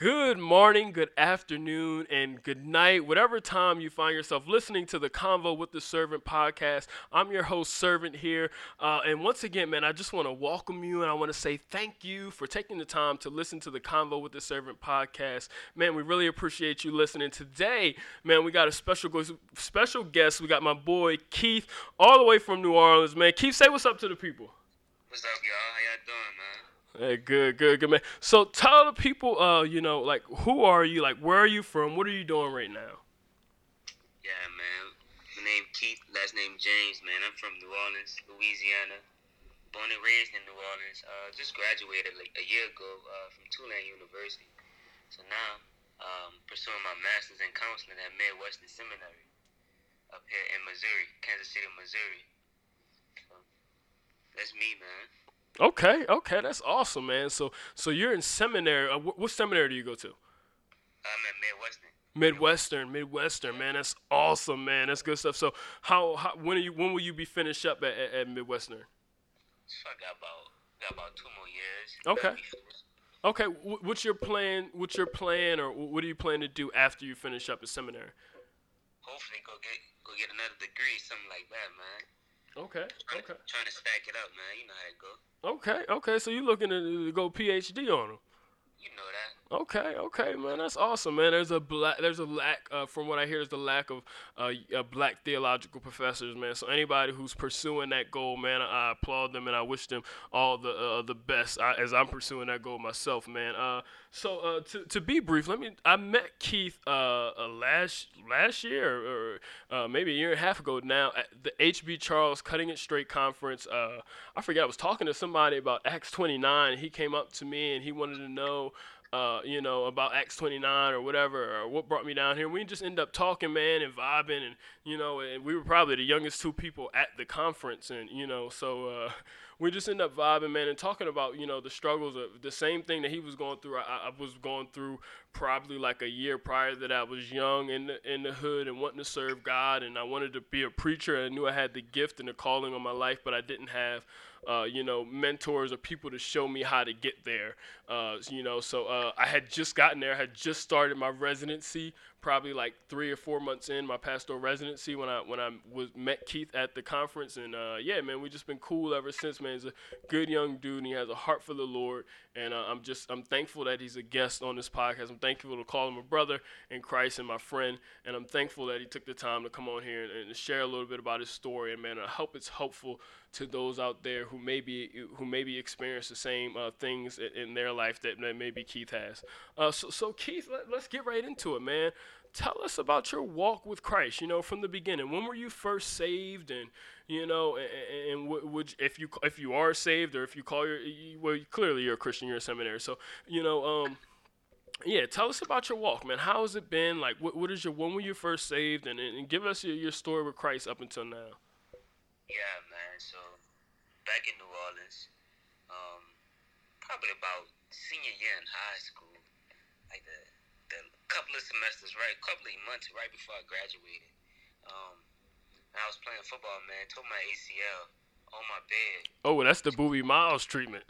Good morning, good afternoon, and good night, whatever time you find yourself listening to the Convo with the Servant podcast. I'm your host, Servant, here. Uh, and once again, man, I just want to welcome you and I want to say thank you for taking the time to listen to the Convo with the Servant podcast. Man, we really appreciate you listening. Today, man, we got a special, special guest. We got my boy, Keith, all the way from New Orleans, man. Keith, say what's up to the people. What's up, y'all? How y'all doing, man? Hey, good, good, good, man. So tell the people, uh, you know, like, who are you? Like, where are you from? What are you doing right now? Yeah, man. My name Keith. Last name James, man. I'm from New Orleans, Louisiana. Born and raised in New Orleans. Uh, just graduated like a year ago uh, from Tulane University. So now, um, pursuing my master's in counseling at Midwestern Seminary up here in Missouri, Kansas City, Missouri. So, that's me, man. Okay, okay, that's awesome, man. So, so you're in seminary. Uh, what, what seminary do you go to? I'm at Midwestern. Midwestern, Midwestern, man. That's awesome, man. That's good stuff. So, how, how when are you when will you be finished up at, at, at Midwestern? So I got about got about two more years. Okay. Okay. What's your plan? What's your plan, or what do you plan to do after you finish up at seminary? Hopefully, go get go get another degree, something like that, man. Okay. Trying, okay. Trying to stack it up, man. You know how it go. Okay, okay. So you looking to go PhD on them? You know that. Okay, okay, man, that's awesome, man. There's a black, there's a lack, uh, from what I hear, is the lack of uh, uh, black theological professors, man. So anybody who's pursuing that goal, man, I applaud them and I wish them all the uh, the best I, as I'm pursuing that goal myself, man. Uh, so uh, to, to be brief, let me. I met Keith last last year or maybe a year and a half ago now at the HB Charles Cutting It Straight conference. I forget. I was talking to somebody about Acts 29. He came up to me and he wanted to know uh, you know, about Acts 29 or whatever, or what brought me down here. We just end up talking, man, and vibing, and you know, and we were probably the youngest two people at the conference, and you know, so uh, we just end up vibing, man, and talking about you know the struggles of the same thing that he was going through. I, I was going through probably like a year prior that I was young in the in the hood and wanting to serve God, and I wanted to be a preacher. I knew I had the gift and the calling on my life, but I didn't have uh, you know, mentors or people to show me how to get there. Uh, you know, so uh, I had just gotten there. Had just started my residency probably like three or four months in my pastoral residency when I when I was met Keith at the conference, and uh, yeah, man, we've just been cool ever since. Man, he's a good young dude, and he has a heart for the Lord, and uh, I'm just I'm thankful that he's a guest on this podcast. I'm thankful to call him a brother in Christ and my friend, and I'm thankful that he took the time to come on here and, and share a little bit about his story. And man, I hope it's helpful to those out there who maybe who maybe experience the same uh, things in, in, their life that, that maybe Keith has. Uh, so, so Keith, let, let's get right into it, man tell us about your walk with Christ. You know, from the beginning. When were you first saved, and you know, and, and would if you if you are saved, or if you call your well, clearly you're a Christian, you're a seminary. So you know, um, yeah, tell us about your walk, man. How has it been? Like, what what is your when were you first saved, and and give us your, your story with Christ up until now. Yeah, man. So back in New Orleans, um, probably about senior year in high school, like the the couple of semesters, right, a couple of months right before I graduated. Um, I was playing football, man. Tore my ACL on my bed. Oh, that's the Boobie Miles treatment.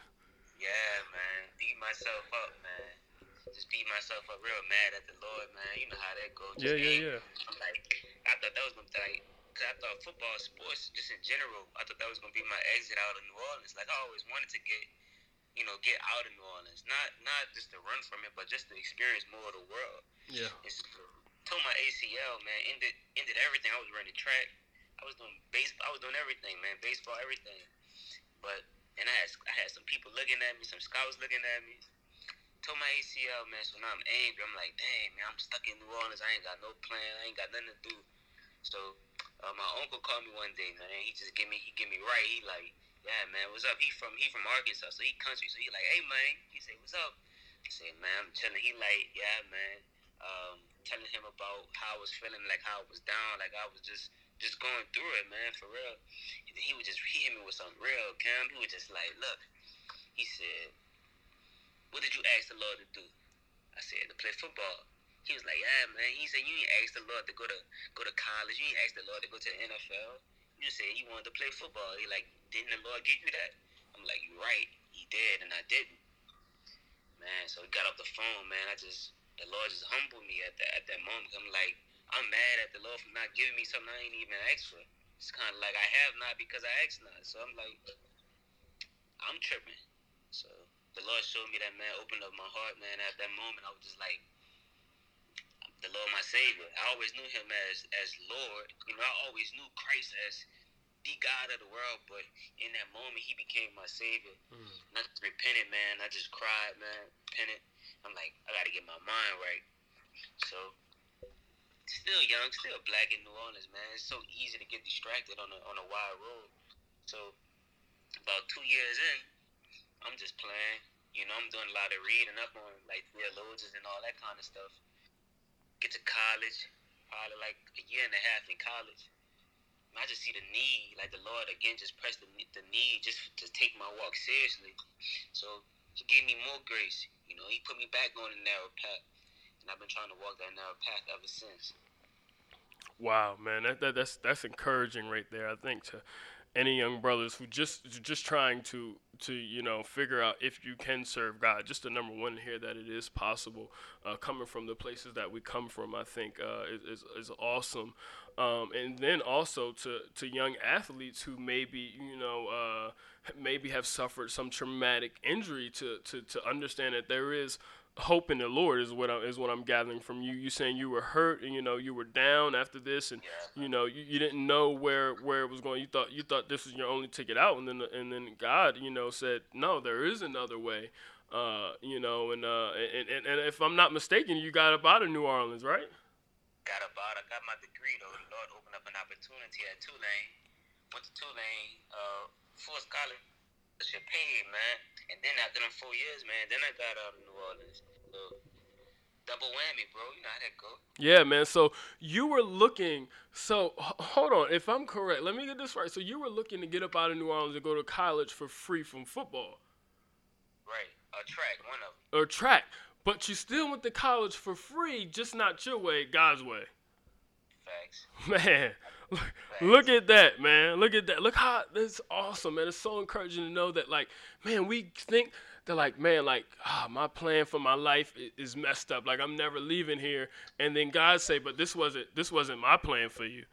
Yeah, man. Beat myself up, man. Just beat myself up real mad at the Lord, man. You know how that goes. Just yeah, yeah, yeah. I'm like, I thought that was gonna be like, cause I thought football, sports, just in general, I thought that was gonna be my exit out of New Orleans. Like I always wanted to get you know, get out of New Orleans. Not not just to run from it, but just to experience more of the world. Yeah. It's, told my ACL, man, ended ended everything. I was running track. I was doing baseball. I was doing everything, man. Baseball, everything. But and I had I had some people looking at me, some scouts looking at me. Told my ACL, man. So now I'm angry. I'm like, dang, man, I'm stuck in New Orleans. I ain't got no plan. I ain't got nothing to do. So uh, my uncle called me one day, man. He just give me he give me right. He like yeah, man, what's up? He from he from Arkansas, so he country. So he like, hey man, he said, what's up? I said, man, I'm telling. He like, yeah, man. Um, telling him about how I was feeling, like how I was down, like I was just just going through it, man, for real. And he would just he hit me with some real, Cam. He was just like, look, he said, what did you ask the Lord to do? I said, to play football. He was like, yeah, man. He said, you ain't asked the Lord to go to go to college. You ain't asked the Lord to go to the NFL. You said you wanted to play football. He like, didn't the Lord give you that? I'm like, you're right. He did, and I didn't. man. So we got off the phone, man. I just the Lord just humbled me at that at that moment. I'm like, I'm mad at the Lord for not giving me something I ain't even asked for. It's kind of like I have not because I asked not. So I'm like, I'm tripping. So the Lord showed me that man, opened up my heart, man. At that moment, I was just like, the Lord, my Savior. I always knew Him as as Lord. You know, I always knew Christ as the God of the world. But in that moment, He became my Savior. Mm. And I just repented, man. I just cried, man. Repented. I'm like, I got to get my mind right. So still young, still black in New Orleans, man. It's so easy to get distracted on a on a wide road. So about two years in, I'm just playing. You know, I'm doing a lot of reading up on like theologians and all that kind of stuff. Get to college, probably like a year and a half in college. I just see the need, like the Lord again just pressed the, the need just to take my walk seriously. So He gave me more grace. You know, He put me back on the narrow path and I've been trying to walk that narrow path ever since. Wow, man, that, that that's that's encouraging right there. I think to any young brothers who just just trying to to you know figure out if you can serve God. Just the number one here that it is possible, uh, coming from the places that we come from. I think uh, is, is, awesome, um, and then also to to young athletes who maybe you know uh, maybe have suffered some traumatic injury to to to understand that there is hope in the Lord is what I, is what I'm gathering from you. You saying you were hurt and you know you were down after this, and you know you, you didn't know where where it was going. You thought you thought this was your only ticket out, and then and then God, you know, said no, there is another way. Uh, you know, and, uh, and and and if I'm not mistaken, you got up out of New Orleans, right? Got up out. I got my degree though. The Lord opened up an opportunity at Tulane. Went to Tulane, uh, full scholarship paid, man. And then after them four years, man, then I got out of New Orleans. Double whammy, bro. You know how that go. Yeah, man. So you were looking. So hold on, if I'm correct, let me get this right. So you were looking to get up out of New Orleans and go to college for free from football. Right, a track, one of them. Or track, but you still went to college for free, just not your way, God's way. Facts. Man, look, look at that, man. Look at that. Look how that's awesome, man. It's so encouraging to know that, like, man, we think they're like, man, like, ah, my plan for my life is messed up. Like, I'm never leaving here. And then God say, but this wasn't this wasn't my plan for you.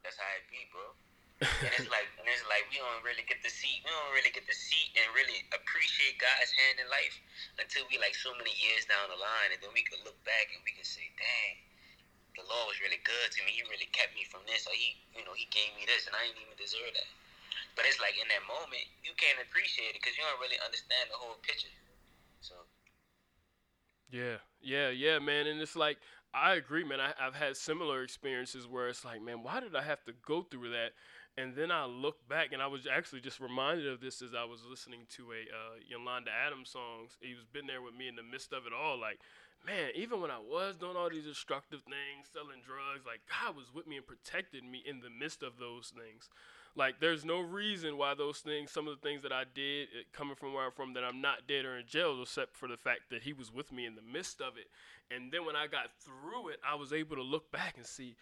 That's how it be, bro. and it's like, and it's like we don't really get to see, we don't really get to see and really appreciate God's hand in life until we like so many years down the line, and then we can look back and we can say, dang, the Lord was really good to me. He really kept me from this, or he, you know, he gave me this, and I didn't even deserve that. But it's like in that moment, you can't appreciate it because you don't really understand the whole picture. So. Yeah, yeah, yeah, man, and it's like I agree, man. I, have had similar experiences where it's like, man, why did I have to go through that? And then I look back, and I was actually just reminded of this as I was listening to a uh, Yolanda Adams song. He was been there with me in the midst of it all. Like, man, even when I was doing all these destructive things, selling drugs, like God was with me and protected me in the midst of those things. Like there's no reason why those things, some of the things that I did, it, coming from where I'm from, that I'm not dead or in jail, except for the fact that He was with me in the midst of it. And then when I got through it, I was able to look back and see,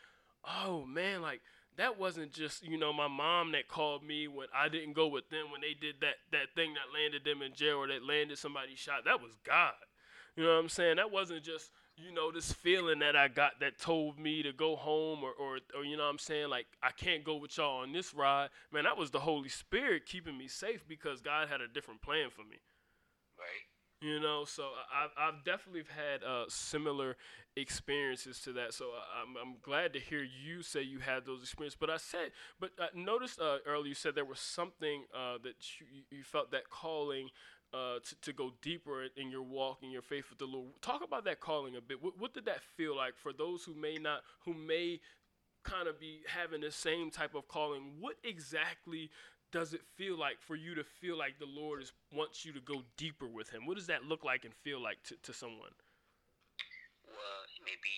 oh man, like that wasn't just you know my mom that called me when I didn't go with them when they did that that thing that landed them in jail or that landed somebody shot. That was God. You know what I'm saying? That wasn't just you know, this feeling that I got that told me to go home or, or, or, you know what I'm saying? Like, I can't go with y'all on this ride. Man, that was the Holy Spirit keeping me safe because God had a different plan for me. Right. You know, so I've, I've definitely had uh, similar experiences to that. So I'm, I'm glad to hear you say you had those experiences. But I said, but I noticed uh, earlier you said there was something uh, that you, you felt that calling uh, to, to go deeper in your walk and your faith with the Lord. Talk about that calling a bit. What, what did that feel like for those who may not, who may kind of be having the same type of calling? What exactly does it feel like for you to feel like the Lord is wants you to go deeper with Him? What does that look like and feel like to, to someone? Well, it may be,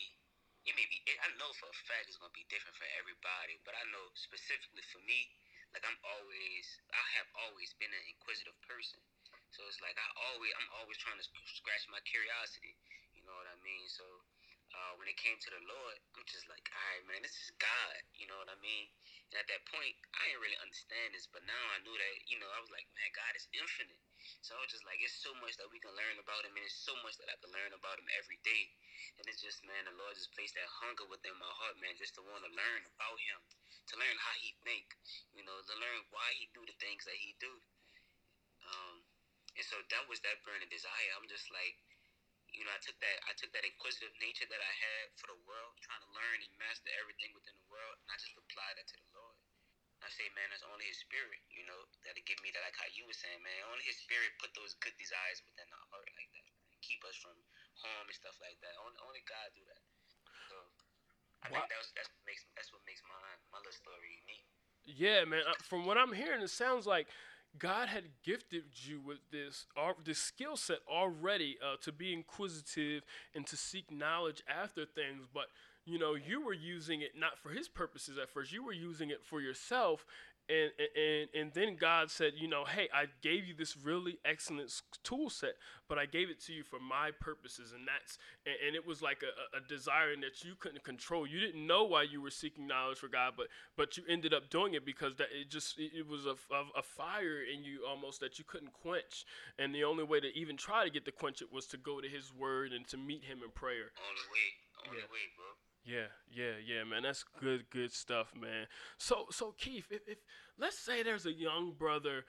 it may be. I know for a fact it's going to be different for everybody, but I know specifically for me, like I'm always, I have always been an inquisitive person. Like I always, I'm always trying to scratch my curiosity. You know what I mean? So uh, when it came to the Lord, I'm just like, all right, man, this is God. You know what I mean? And at that point, I didn't really understand this, but now I knew that, you know, I was like, man, God is infinite. So I was just like, it's so much that we can learn about him, and it's so much that I can learn about him every day. And it's just, man, the Lord just placed that hunger within my heart, man, just to want to learn about him, to learn how he think, you know, to learn why he do the things that he do. Um, and so that was that burning desire. I'm just like, you know, I took that I took that inquisitive nature that I had for the world, trying to learn and master everything within the world, and I just applied that to the Lord. I say, man, that's only His Spirit, you know, that'll give me that. Like how you were saying, man, only His Spirit put those good desires within our heart like that, keep us from harm and stuff like that. Only, only God do that. So I wow. think that's that's what makes that's what makes my my little story unique. Yeah, man. Uh, from what I'm hearing, it sounds like God had gifted you with this uh, this skill set already uh, to be inquisitive and to seek knowledge after things, but you know you were using it not for His purposes at first. You were using it for yourself, and and and then God said, you know, hey, I gave you this really excellent tool set, but I gave it to you for my purposes, and that's and, and it was like a, a desire that you couldn't control. You didn't know why you were seeking knowledge for God, but but you ended up doing it because that it just it, was a, a, a fire in you almost that you couldn't quench, and the only way to even try to get to quench it was to go to His Word and to meet Him in prayer. Only way, only yeah. way, bro. Yeah, yeah, yeah, man. That's good, good stuff, man. So, so Keith, if, if let's say there's a young brother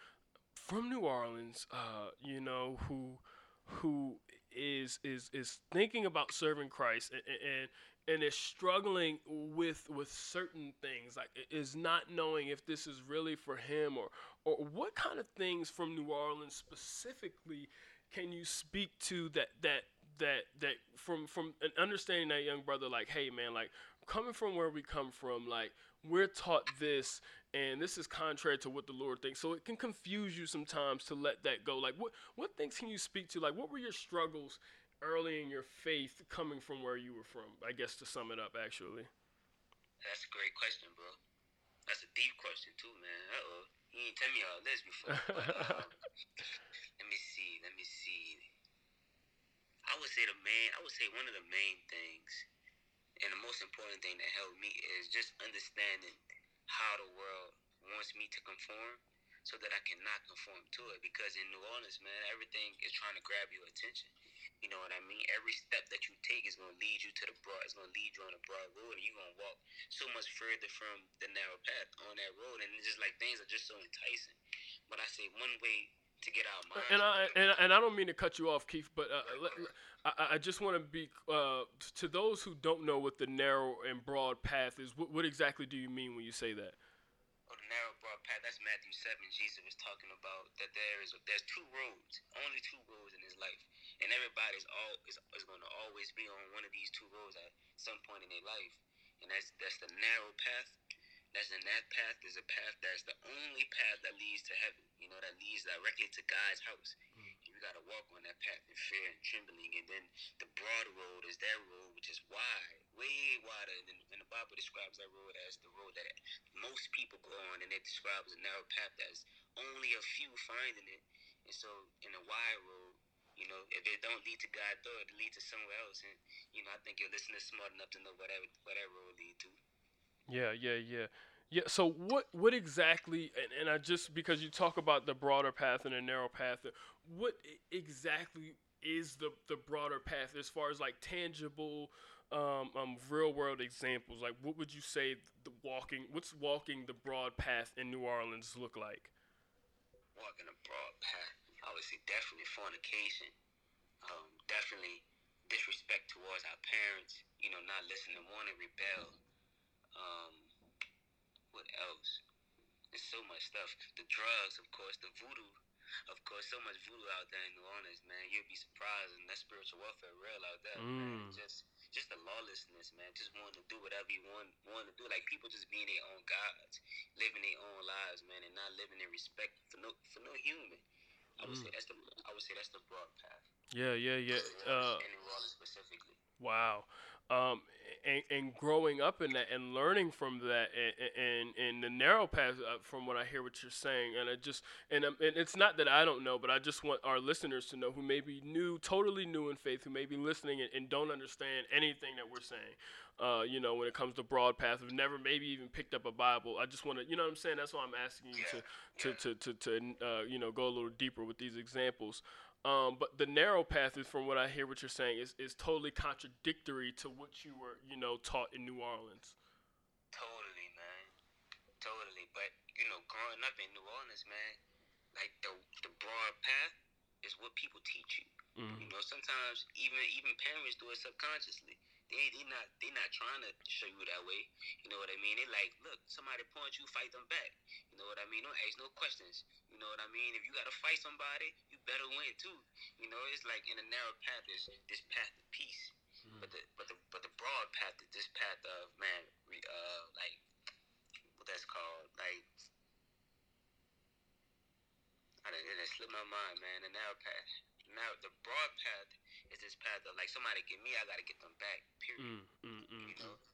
from New Orleans, uh, you know, who who is is is thinking about serving Christ and and, and is struggling with with certain things, like is not knowing if this is really for him or or what kind of things from New Orleans specifically can you speak to that that that that from from understanding that young brother like hey man like coming from where we come from like we're taught this and this is contrary to what the lord thinks. So it can confuse you sometimes to let that go. Like what what things can you speak to? Like what were your struggles early in your faith coming from where you were from? I guess to sum it up actually. That's a great question bro. That's a deep question too man. Uh-oh. You didn't tell me all this before but, um, let me see let me see I would say the main, I would say one of the main things, and the most important thing that helped me is just understanding how the world wants me to conform, so that I cannot conform to it. Because in New Orleans, man, everything is trying to grab your attention. You know what I mean? Every step that you take is going to lead you to the broad. It's going to lead you on a broad road, and you're going to walk so much further from the narrow path on that road. And it's just like things are just so enticing. But I say one way to get out. And I and, and I don't mean to cut you off, Keith, but uh, let, I, I just want to be uh, to those who don't know what the narrow and broad path is. What, what exactly do you mean when you say that? Oh, the narrow broad path. That's Matthew seven. Jesus was talking about that there is there's two roads, only two roads in his life, and everybody's all is, is going to always be on one of these two roads at some point in their life, and that's that's the narrow path that's in that path is a path that's the only path that leads to heaven, you know, that leads directly to God's house. Mm. You got to walk on that path in fear and trembling. And then the broad road is that road, which is wide, way wider. And, and the Bible describes that road as the road that most people go on, and it describes a narrow path that's only a few finding it. And so, in a wide road, you know, if it don't lead to God, though, it leads to somewhere else. And, you know, I think your listeners smart enough to know whatever, whatever road lead to. Yeah, yeah, yeah. Yeah, so what what exactly and, and I just because you talk about the broader path and the narrow path, what exactly is the the broader path as far as like tangible um, um, real world examples? Like what would you say the walking what's walking the broad path in New Orleans look like? Walking a broad path. Say definitely fornication. Um, definitely disrespect towards our parents, you know, not listening, wanting to rebel um, what else? There's so much stuff. The drugs, of course, the voodoo. Of course, so much voodoo out there in New Orleans, man. You'd be surprised, and that spiritual warfare real out there, mm. man. Just, just the lawlessness, man. Just wanting to do whatever you want, want to do. Like people just being their own gods, living their own lives, man, and not living in respect for no, for no human. I would mm. say that's the, I would say that's the broad path. Yeah, yeah, yeah. Uh, in New Orleans specifically. Wow. Um, and, and growing up in that and learning from that and, and, and the narrow path uh, from what I hear what you're saying. And I just and, and it's not that I don't know but I just want our listeners to know who may be new totally new in faith who may be listening and, and don't understand anything that we're saying uh, you know when it comes to broad path have never maybe even picked up a Bible. I just want to you know what I'm saying? That's why I'm asking you to to to to, to uh, you know go a little deeper with these examples um, but the narrow path is, from what I hear, what you're saying is is totally contradictory to what you were, you know, taught in New Orleans. Totally, man. Totally. But you know, growing up in New Orleans, man, like the the broad path is what people teach you. Mm-hmm. You know, sometimes even even parents do it subconsciously. They they not they not trying to show you that way. You know what I mean? They like, look, somebody point you, fight them back. You know what I mean? Don't ask no questions. You know what I mean? If you gotta fight somebody, better win too. You know, it's like in a narrow path is this path of peace. Mm-hmm. But the but the but the broad path is this path of man, uh, like what that's called, like I didn't, it slipped my mind, man. The narrow path. Now the broad path is this path of like somebody get me, I gotta get them back. Period. Mm, mm, mm?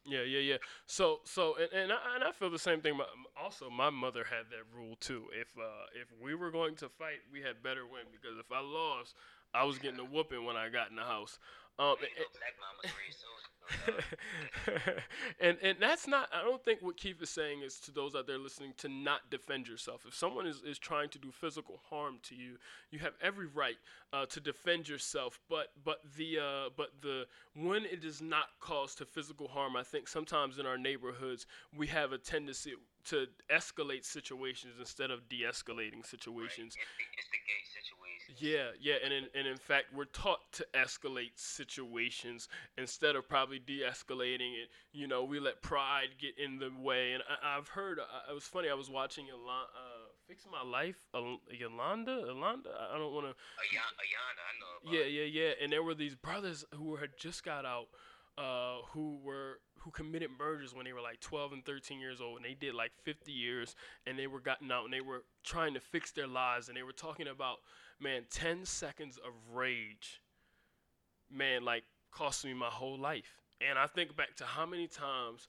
Yeah, yeah, yeah. So, so, and and I, and I feel the same thing. Also, my mother had that rule too. If uh, if we were going to fight, we had better win because if I lost, I was getting a whooping when I got in the house. Um, and and that's not. I don't think what Keith is saying is to those out there listening to not defend yourself. If someone is, is trying to do physical harm to you, you have every right uh, to defend yourself. But but the uh, but the when it is not caused to physical harm, I think sometimes in our neighborhoods we have a tendency to escalate situations instead of de-escalating situations. Right. situations. Yeah, yeah, and in, and in fact, we're taught to escalate situations instead of probably de-escalating it. You know, we let pride get in the way, and I, have heard. Uh, it was funny. I was watching Yolanda, uh, "Fix My Life," Yolanda, Yolanda. I don't want to. Iyanla, I know. About. yeah, yeah, yeah. And there were these brothers who had just got out uh, who were who committed murders when they were like 12 and 13 years old and they did like 50 years and they were gotten out and they were trying to fix their lives and they were talking about man 10 seconds of rage man like cost me my whole life and i think back to how many times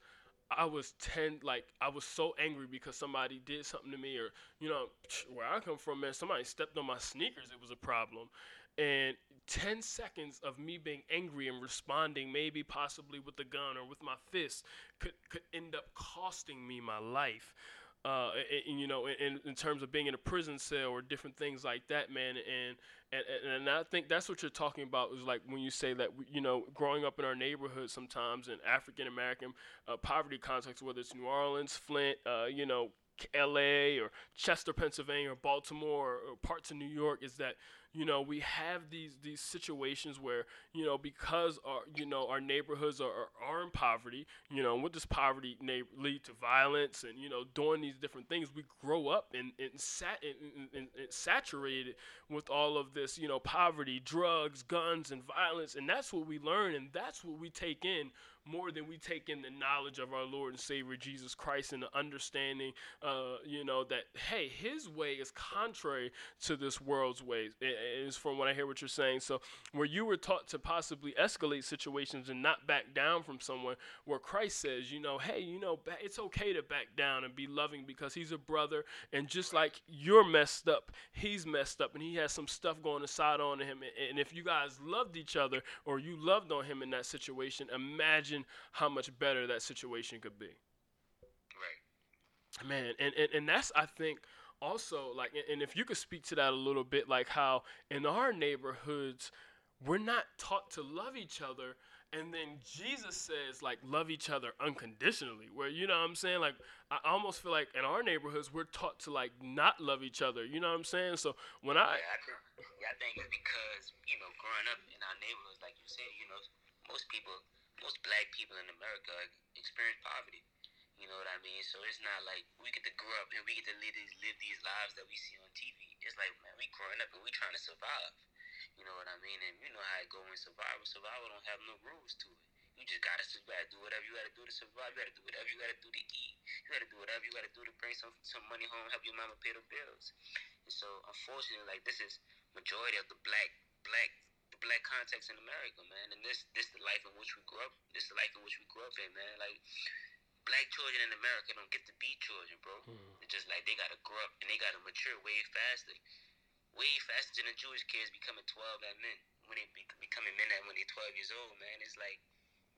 I was ten, like I was so angry because somebody did something to me, or you know, where I come from, man, somebody stepped on my sneakers. It was a problem, and 10 seconds of me being angry and responding maybe possibly with a gun or with my fist could, could end up costing me my life uh, and, you know, in, in terms of being in a prison cell or different things like that, man. And, and, and I think that's what you're talking about is like when you say that, you know, growing up in our neighborhood sometimes in African American uh, poverty context, whether it's New Orleans, Flint, uh, you know, LA or Chester, Pennsylvania, or Baltimore, or parts of New York, is that you know we have these these situations where you know because our you know our neighborhoods are, are, are in poverty you know what does poverty na- lead to? Violence and you know doing these different things. We grow up and and, sat, and, and, and saturated with all of this you know poverty drugs guns and violence and that's what we learn and that's what we take in more than we take in the knowledge of our Lord and Savior Jesus Christ and the understanding, uh, you know, that hey, His way is contrary to this world's ways. Is from what I hear what you're saying. So where you were taught to possibly escalate situations and not back down from someone, where Christ says, you know, hey, you know, it's okay to back down and be loving because He's a brother, and just like you're messed up, He's messed up, and He has some stuff going aside on him. And if you guys loved each other or you loved on Him in that situation, imagine imagine how much better that situation could be. Right. Man, and, and, and that's I think also like and if you could speak to that a little bit, like how in our neighborhoods we're not taught to love each other and then Jesus says like love each other unconditionally. Where you know what I'm saying? Like I almost feel like in our neighborhoods we're taught to like not love each other. You know what I'm saying? So when I yeah, I think, I think it's because you know growing up in our neighborhoods, like you said, you know most people most black people in America experience poverty. You know what I mean? So it's not like we get to grow up and we get to live these live these lives that we see on TV. It's like man, we growing up and we trying to survive. You know what I mean? And you know how it go in survival. Survival don't have no rules to it. You just gotta survive. Do whatever you gotta do to survive. You gotta do whatever you gotta do to eat. You gotta do whatever you gotta do to bring some some money home, help your mama pay the bills. And so unfortunately, like this is majority of the black black the black context in America, man. And this this the life in which we grew up. This the life in which we grew up in, man. Like black children in America don't get to be children, bro. Mm. It's just like they gotta grow up and they gotta mature way faster, way faster than the Jewish kids becoming twelve at men when they be, becoming men at when they're twelve years old, man. It's like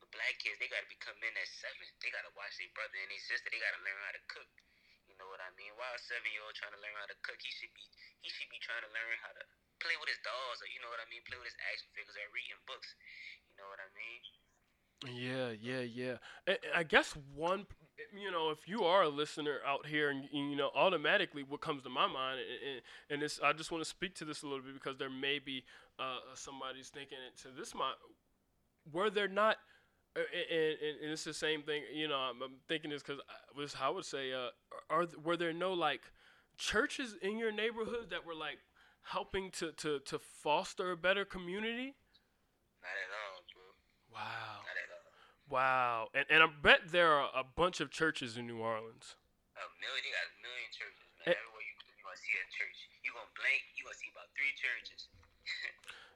the black kids they gotta become men at seven. They gotta watch their brother and their sister. They gotta learn how to cook. You know what I mean? Why a seven year old trying to learn how to cook? He should be he should be trying to learn how to play with his dolls or you know what I mean, play with his action figures or reading books. You know what I mean? Yeah, yeah, yeah. I guess one, you know, if you are a listener out here, and you know, automatically what comes to my mind, and, and this, I just want to speak to this a little bit because there may be uh, somebody's thinking it to this mind. Were there not, and, and, and it's the same thing, you know, I'm, I'm thinking this because was I would say, uh, are were there no like churches in your neighborhood that were like helping to to to foster a better community? Not at all, bro. Wow. Not at all. Wow, and and I bet there are a bunch of churches in New Orleans. A million, they got a million churches, man. Eh. Everywhere you, you're gonna see a church, you gonna blink, you gonna see about three churches.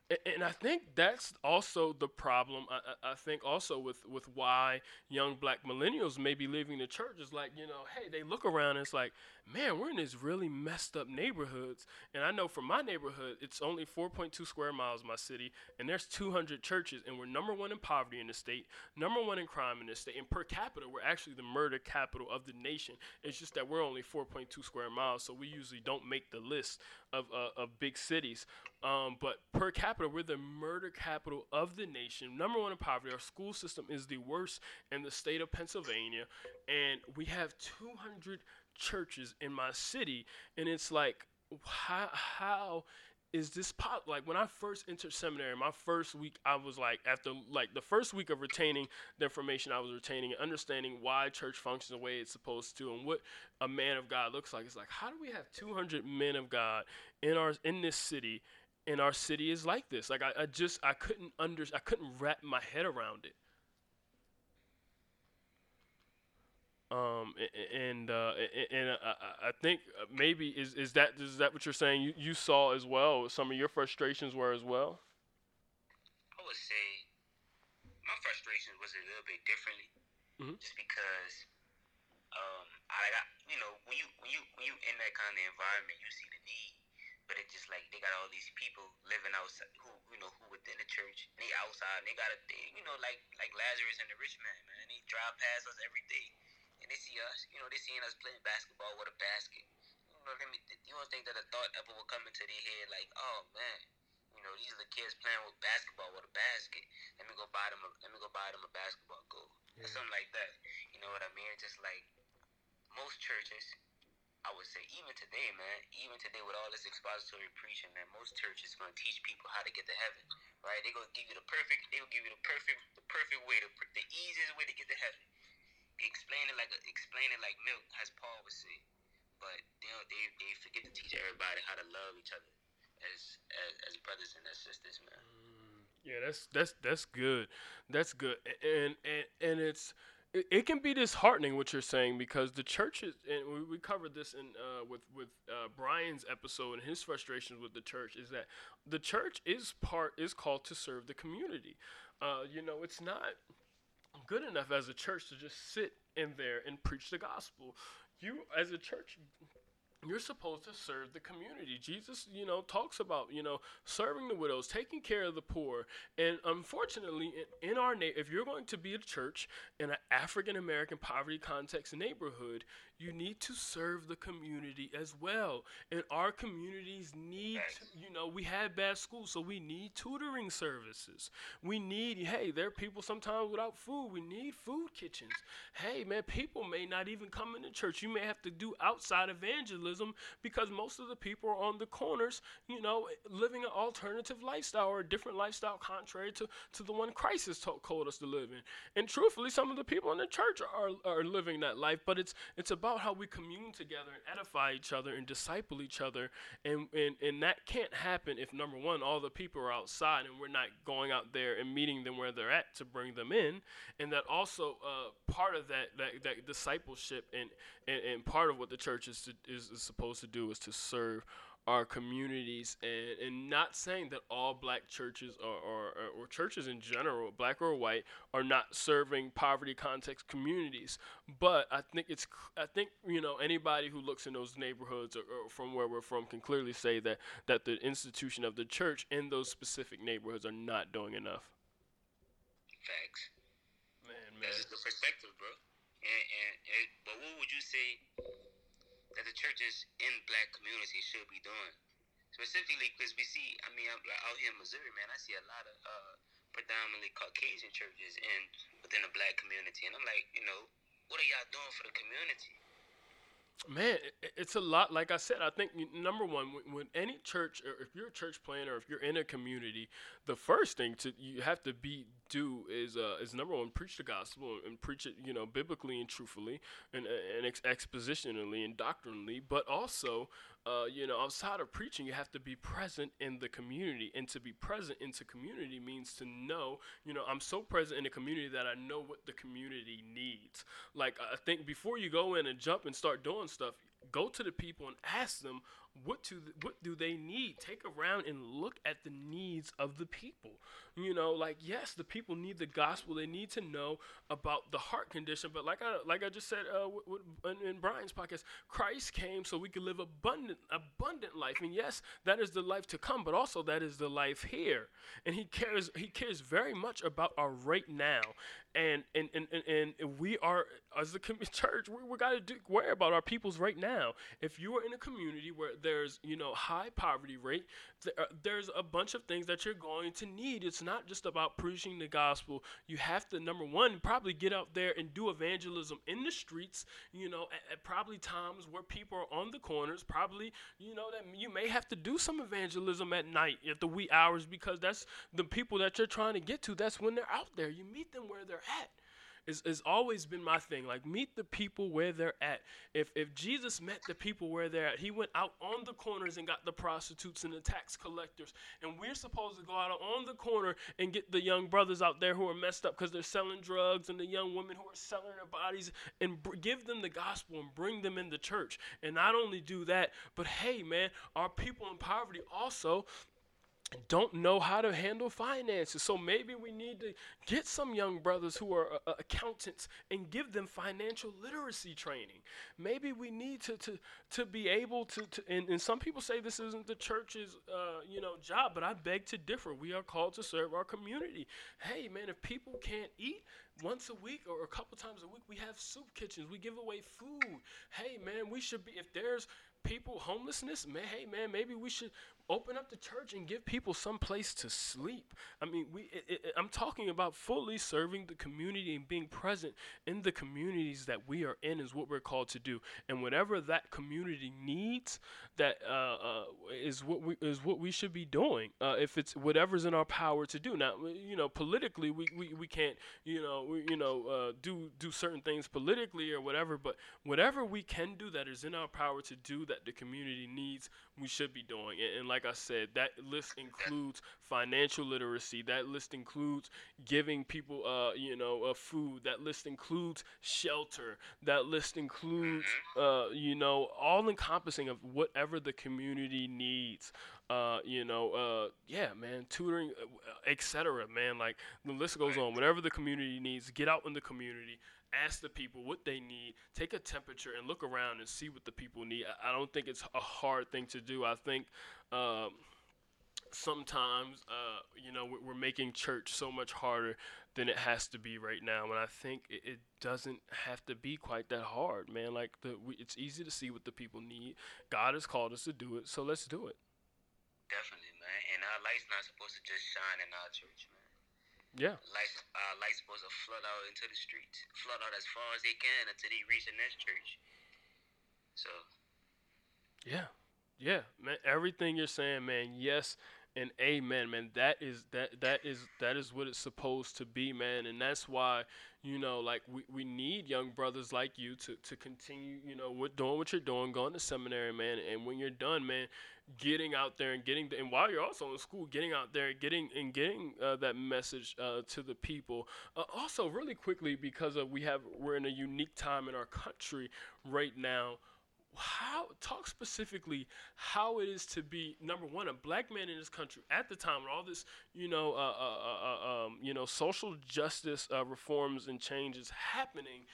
and I think that's also the problem. I, I, think also with, with why young black millennials may be leaving the church is like, you know, hey, they look around and it's like, man, we're in these really messed up neighborhoods. And I know from my neighborhood, it's only 4.2 square miles, my city, and there's 200 churches, and we're number one in poverty in the state, number one in crime in the state, and per capita, we're actually the murder capital of the nation. It's just that we're only 4.2 square miles, so we usually don't make the list of, uh, of big cities. Um, but per capita, we're the murder capital of the nation. Number one in poverty. Our school system is the worst in the state of Pennsylvania, and we have 200 churches in my city, and it's like, how, how is this pop like when I first entered seminary, my first week I was like after like the first week of retaining the information I was retaining and understanding why church functions the way it's supposed to and what a man of God looks like. It's like how do we have 200 men of God in our in this city and our city is like this. Like I, I just I couldn't under I couldn't wrap my head around it. Um and uh, and I, I think maybe is is that is that what you're saying you, you saw as well some of your frustrations were as well. I would say my frustrations was a little bit differently, mm-hmm. just because um I got you know when you when you when you in that kind of environment you see the need but it's just like they got all these people living outside who you know who within the church. They outside and they got a thing, you know, like like Lazarus and the rich man, man. They drive past us every day, and they see us. You know, they seeing us playing basketball with a basket. You know, they, you don't think that a thought ever will come into their head like, oh man, you know, these are the kids playing with basketball with a basket. Let me go buy them. A, let me go buy them a basketball goal yeah. or something like that. You know what I mean? Just like most churches I would say even today, man, even today with all this expository preaching, man, most churches gonna teach people how to get to heaven, right? They gonna give you the perfect, they gonna give you the perfect, the perfect way, the, the easiest way to get to heaven. Explain it like explain it like milk, as Paul would say, but they they they forget to teach everybody how to love each other as as, as brothers and as sisters, man. Mm, yeah, that's that's that's good. That's good, and and and it's it, can be disheartening what you're saying because the church is, and we, we covered this in uh, with with uh, Brian's episode and his frustrations with the church is that the church is part is called to serve the community. Uh, you know, it's not good enough as a church to just sit in there and preach the gospel. You, as a church, you're supposed to serve the community. Jesus, you know, talks about, you know, serving the widows, taking care of the poor. And unfortunately, in, our na- if you're going to be a church in an African American poverty context neighborhood, you need to serve the community as well. And our communities need, you know, we have bad schools, so we need tutoring services. We need, hey, there are people sometimes without food. We need food kitchens. Hey, man, people may not even come into church. You may have to do outside evangelism because most of the people are on the corners, you know, living an alternative lifestyle or a different lifestyle contrary to, to the one Christ has told us to live in. And truthfully, some of the people in the church are, are living that life, but it's it's about about how we commune together and edify each other and disciple each other. And, and, and that can't happen if, number one, all the people are outside and we're not going out there and meeting them where they're at to bring them in. And that also uh, part of that, that, that discipleship and, and, and part of what the church is, to, is, is supposed to do is to serve our communities and, and not saying that all black churches or, or, or churches in general, black or white, are not serving poverty context communities. But I think it's I think you know anybody who looks in those neighborhoods or, or from where we're from can clearly say that that the institution of the church in those specific neighborhoods are not doing enough. Facts. Man, man. That's the perspective, bro. And, and, and but what would you say that the churches in black communities should be doing. Specifically, because we see, I mean, I'm, out here in Missouri, man, I see a lot of uh, predominantly Caucasian churches in within the black community, and I'm like, you know, what are y'all doing for the community? Man, it's a lot. Like I said, I think number one, when, any church, or if you're a church planter, or if you're in a community, the first thing to you have to be do is uh, is number one, preach the gospel and preach it, you know, biblically and truthfully, and and ex- expositionally and doctrinally. But also, uh, you know, outside of preaching, you have to be present in the community, and to be present into community means to know, you know, I'm so present in the community that I know what the community needs. Like I think before you go in and jump and start doing stuff, go to the people and ask them what to what do they need? Take around and look at the needs of the people. You know like yes the people need the gospel. They need to know about the heart condition. But like i like i just said uh, in, in brian's podcast christ came so we could live abundant abundant life. And yes that is the life to come but also that is the life here. And he cares he cares very much about our right now and and and, and, we are as a church we, we got to worry about our peoples right now. If you are in a community where there's you know high poverty rate uh, there's a bunch of things that you're going to need. It's not just about preaching the gospel. You have to number one probably get out there and do evangelism in the streets you know at, at probably times where people are on the corners. Probably you know that you may have to do some evangelism at night at the wee hours because that's the people that you're trying to get to that's when they're out there. You meet them where they're at is has always been my thing. Like meet the people where they're at. If if Jesus met the people where they're at, he went out on the corners and got the prostitutes and the tax collectors. And we're supposed to go out on the corner and get the young brothers out there who are messed up because they're selling drugs and the young women who are selling their bodies and br- give them the gospel and bring them in the church. And not only do that, but hey, man, our people in poverty also don't know how to handle finances. So maybe we need to get some young brothers who are uh, accountants and give them financial literacy training. Maybe we need to to, to be able to, to and, and some people say this isn't the church's uh, you know job, but I beg to differ. We are called to serve our community. Hey man, if people can't eat once a week or a couple times a week, we have soup kitchens. We give away food. Hey man, we should be if there's people homelessness man hey man maybe we should open up the church and give people some place to sleep. I mean we it, it, i'm talking about fully serving the community and being present in the communities that we are in is what we're called to do. And whatever that community needs that uh, uh, is what we is what we should be doing uh, if it's whatever's in our power to do. Now you know politically we, we, we can't you know we, you know uh, do do certain things politically or whatever but whatever we can do that is in our power to do that the community needs, we should be doing. And, and like I said, that list includes financial literacy. That list includes giving people, uh, you know, uh, food. That list includes shelter. That list includes, uh, you know, all encompassing of whatever the community needs. Uh, you know, uh, yeah, man, tutoring, uh, etc. Man, like the list goes on. Whatever the community needs, get out in the community, ask the people what they need, take a temperature, and look around and see what the people need. I, I don't think it's a hard thing to do. I think. Um, sometimes uh, you know we're making church so much harder than it has to be right now and i think it, it doesn't have to be quite that hard man like the we, it's easy to see what the people need god has called us to do it so let's do it definitely man and our light's not supposed to just shine in our church man yeah. Lights, uh, lights supposed to flood out into the streets, flood out as far as they can until they reach the next church. So. Yeah, yeah, man. Everything you're saying, man. Yes, and amen, man. That is that that is that is what it's supposed to be, man. And that's why you know, like we, we need young brothers like you to to continue, you know, with doing what you're doing, going to seminary, man. And when you're done, man, getting out there and getting the, and while you're also in school getting out there getting and getting uh, that message uh, to the people uh, also really quickly because of we have we're in a unique time in our country right now how talk specifically how it is to be number one a black man in this country at the time when all this you know uh, uh, uh, uh um, you know social justice uh, reforms and changes happening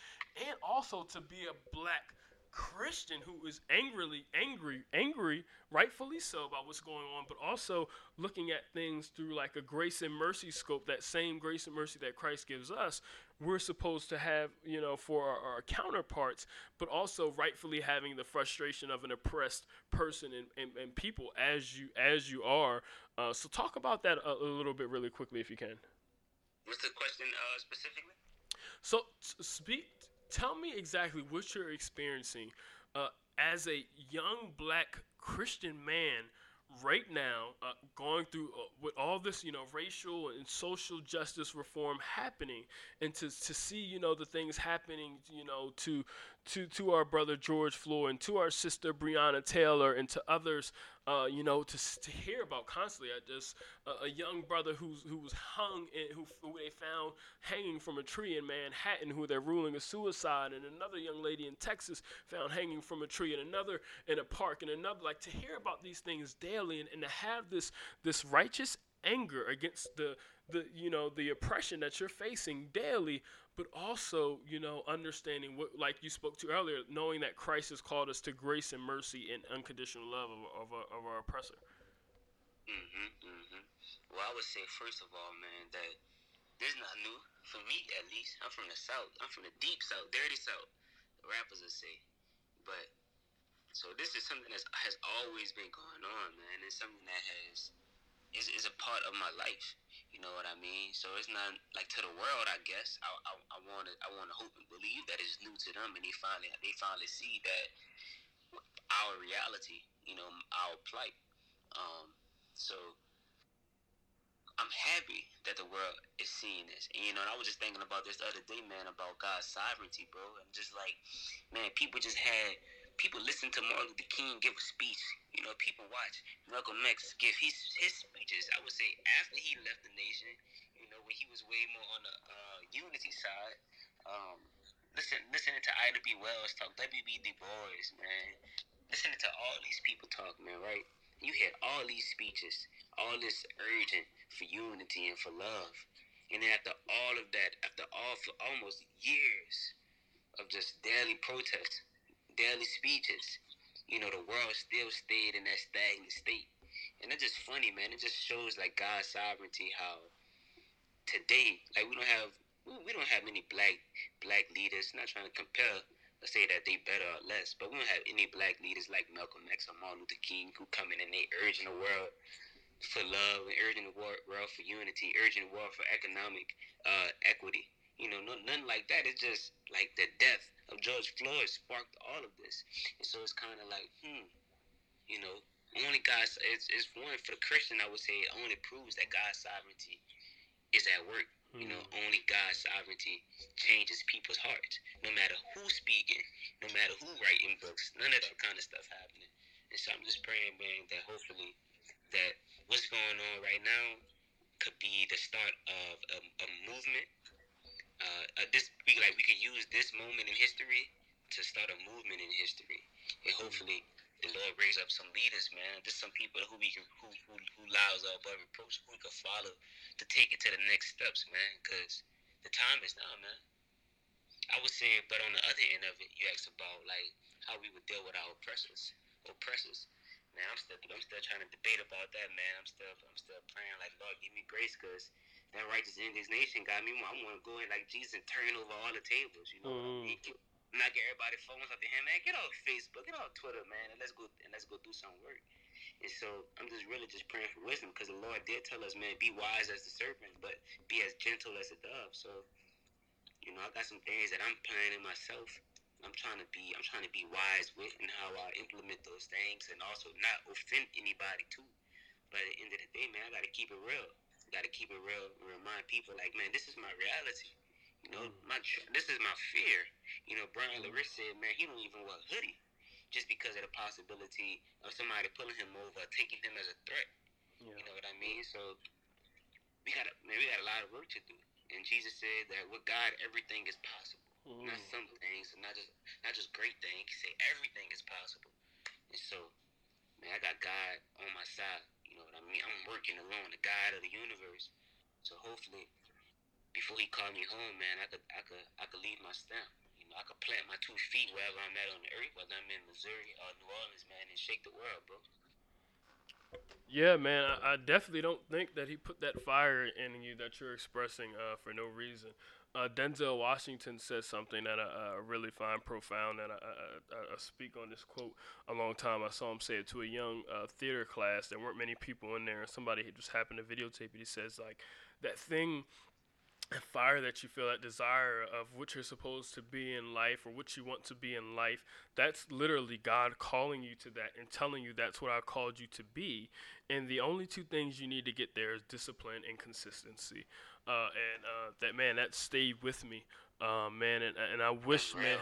and also to be a black Christian who is angrily angry, angry, rightfully so about what's going on, but also looking at things through like a grace and mercy scope, that same grace and mercy that Christ gives us, we're supposed to have, you know, for our, our counterparts, but also rightfully having the frustration of an oppressed person and, and, and people as you as you are. Uh, so talk about that a, a, little bit really quickly if you can. What's the question uh, specifically? So speak tell me exactly what you're experiencing uh, as a young black Christian man right now, uh, going through uh, with all this, you know, racial and social justice reform happening, and to, to see, you know, the things happening, you know, to to to our brother George Floyd and to our sister Breonna Taylor and to others, uh, you know, to, to hear about constantly. I just uh, a young brother who's who was hung and who, who they found hanging from a tree in Manhattan, who they're ruling a suicide, and another young lady in Texas found hanging from a tree, and another in a park, and another like to hear about these things daily, and, and to have this this righteous anger against the the you know the oppression that you're facing daily but also you know understanding what like you spoke to earlier knowing that christ has called us to grace and mercy and unconditional love of, of, our, of our oppressor. Mm-hmm, mm-hmm. well i would say first of all man that this is not new. For me at least i'm from the south. I'm from the deep south dirty south the rappers would say. But so this is something that has always been going on man. It's something that has is, is a part of my life. You know what I mean? So it's not like to the world. I guess I I want to I want to hope and believe that it's new to them, and they finally they finally see that our reality. You know, our plight. Um, so I'm happy that the world is seeing this. And you know, and I was just thinking about this the other day, man, about God's sovereignty, bro. And just like, man, people just had people listen to Martin Luther King give a speech. You know, people watch Malcolm X give his his speeches. I would say after he left the nation, you know, when he was way more on the uh, unity side. Um, listen, listening to Ida B. Wells talk, W.B. Du Bois, man, listening to all these people talk, man, right? You hear all these speeches, all this urging for unity and for love, and then after all of that, after all for almost years of just daily protests, daily speeches, you know, the world still stayed in that stagnant state. And that's just funny, man. It just shows like God's sovereignty how today, like we don't have we don't have any black black leaders. Not trying to compare or say that they better or less, but we don't have any black leaders like Malcolm X or Martin Luther King who come in and they urging the world for love and urging the world for unity, urging the world for economic uh, equity. You know, no, nothing like that. It's just like the death of George Floyd sparked all of this. And so it's kind of like, hmm, you know, only God's, it's, it's one for the Christian, I would say, it only proves that God's sovereignty is at work. You know, hmm. only God's sovereignty changes people's hearts. No matter who's speaking, no matter who writing books, none of that kind of stuff happening. And so I'm just praying, man, that hopefully that what's going on right now could be the start of a, a movement uh, uh, this we like we can use this moment in history to start a movement in history, and hopefully the Lord raise up some leaders, man. Just some people who we can who who, who lives are above reproach, who we can follow to take it to the next steps, man. Because the time is now, man. I would say, but on the other end of it, you asked about like how we would deal with our oppressors, oppressors. Man, I'm still I'm still trying to debate about that, man. I'm still I'm still praying like Lord give me grace, cause that righteous indignation got me. I want to go in like Jesus and turn over all the tables. You know, mm. not get everybody phones up to him, man. Get off Facebook, get off Twitter, man, and let's go and let's go do some work. And so I'm just really just praying for wisdom because the Lord did tell us, man, be wise as the serpent, but be as gentle as a dove. So, you know, I got some things that I'm planning myself. I'm trying to be I'm trying to be wise with and how I implement those things and also not offend anybody too. But at the end of the day, man, I gotta keep it real got to keep it real and remind people like, man, this is my reality. You know, mm. my this is my fear. You know, Brian mm. Larish said, man, he don't even wear hoodie just because of the possibility of somebody pulling him over, taking him as a threat. Yeah. You know what I mean? So we got man, we got a lot of work to do. And Jesus said that with God, everything is possible. Mm. Not some things, not just not just great things. He say everything is possible. And so, man, I got God on my side. I'm working along the God of the universe. So hopefully, before he called me home, man, I could I could I could leave my stamp. You know, I could plant my two feet wherever I'm at on the earth, whether I'm in Missouri or New Orleans, man, and shake the world, bro. Yeah, man, I, I definitely don't think that he put that fire in you that you're expressing uh, for no reason. Uh, Denzel Washington says something that I, I really find profound, and I, I, I, speak on this quote a long time. I saw him say it to a young uh, theater class. There weren't many people in there, and somebody just happened to videotape it. He says like that thing that fire that you feel, that desire of what you're supposed to be in life or what you want to be in life, that's literally God calling you to that and telling you that's what I called you to be. And the only two things you need to get there is discipline and consistency. Uh, and uh, that man, that stayed with me, uh, man. And, and I wish, man,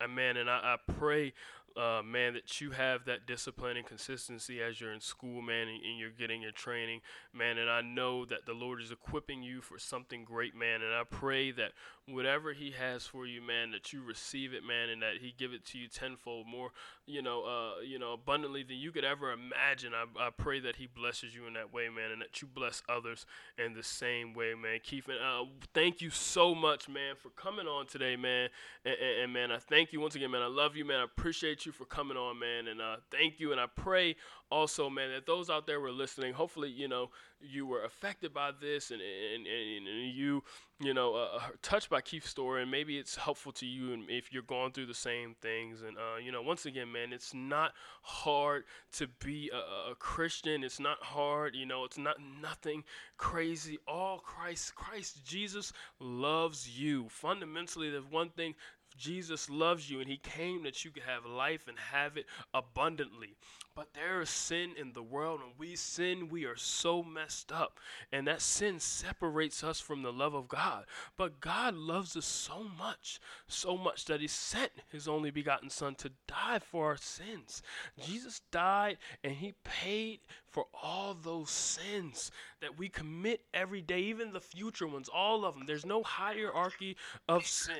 man, man, and I, I pray uh, man, that you have that discipline and consistency as you're in school, man, and, and, you're getting your training, man. And I know that the Lord is equipping you for something great, man. And I pray that whatever He has for you, man, that you receive it, man, and that He give it to you tenfold more, you know, uh, you know, abundantly than you could ever imagine. I, I pray that He blesses you in that way, man, and that you bless others in the same way, man. Keith, and uh, thank you so much, man, for coming on today, man. And, and, and man, I thank you once again, man. I love you, man. I appreciate you for coming on, man, and uh, thank you. And I pray also, man, that those out there were listening, hopefully, you know, you were affected by this and, and, and, and you, you know, uh, uh, touched by Keith's story, and maybe it's helpful to you and if you're going through the same things. And, uh, you know, once again, man, it's not hard to be a, a, Christian. It's not hard, you know, it's not nothing crazy. All Christ, Christ Jesus loves you. Fundamentally, there's one thing Jesus loves you and he came that you could have life and have it abundantly. But there is sin in the world, and we sin, we are so messed up. And that sin separates us from the love of God. But God loves us so much, so much that He sent His only begotten Son to die for our sins. Jesus died, and He paid for all those sins that we commit every day, even the future ones, all of them. There's no hierarchy of sin.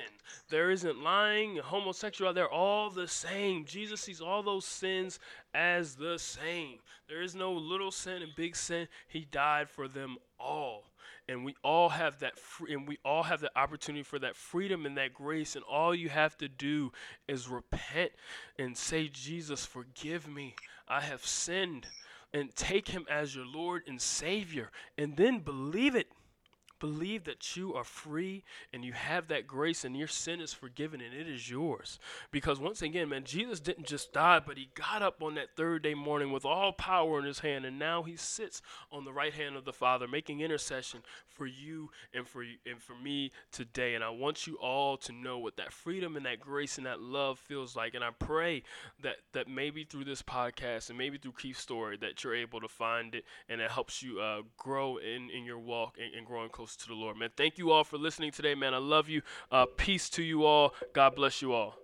There isn't lying, homosexuality, they're all the same. Jesus sees all those sins as the same. There is no little sin and big sin. He died for them all. And we all have that free, and we all have the opportunity for that freedom and that grace and all you have to do is repent and say Jesus forgive me. I have sinned and take him as your Lord and Savior and then believe it Believe that you are free and you have that grace and your sin is forgiven and it is yours. Because once again, man, Jesus didn't just die, but he got up on that third day morning with all power in his hand and now he sits on the right hand of the Father making intercession for you and for you, and for me today. And I want you all to know what that freedom and that grace and that love feels like. And I pray that that maybe through this podcast and maybe through Keith's story that you're able to find it and it helps you uh, grow in, in your walk and, and growing close close to the Lord, man. Thank you all for listening today, man. I love you. Uh, peace to you all. God bless you all.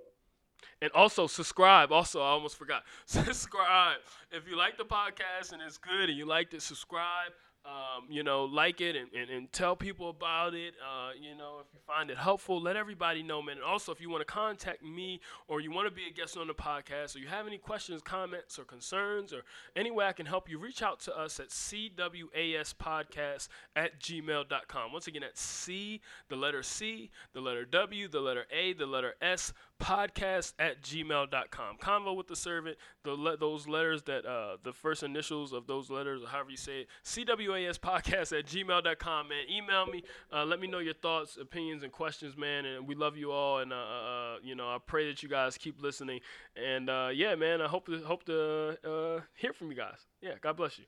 And also subscribe. Also, I almost forgot. subscribe. If you like the podcast and it's good and you liked it, subscribe um, you know, like it and, and, and tell people about it. Uh, you know, if you find it helpful, let everybody know, man. And also, if you want to contact me or you want to be a guest on the podcast or you have any questions, comments, or concerns, or any way I can help you, reach out to us at cwaspodcast at gmail.com. Once again, that's C, the letter C, the letter W, the letter A, the letter S, podcast at gmail.com. Convo with the servant, the le- those letters that, uh, the first initials of those letters, or however you say it, CWAS podcast at gmail.com, man. Email me. Uh, let me know your thoughts, opinions, and questions, man. And we love you all. And, uh, uh, uh you know, I pray that you guys keep listening. And, uh, yeah, man, I hope to, hope to hear from you guys. Yeah, God bless you.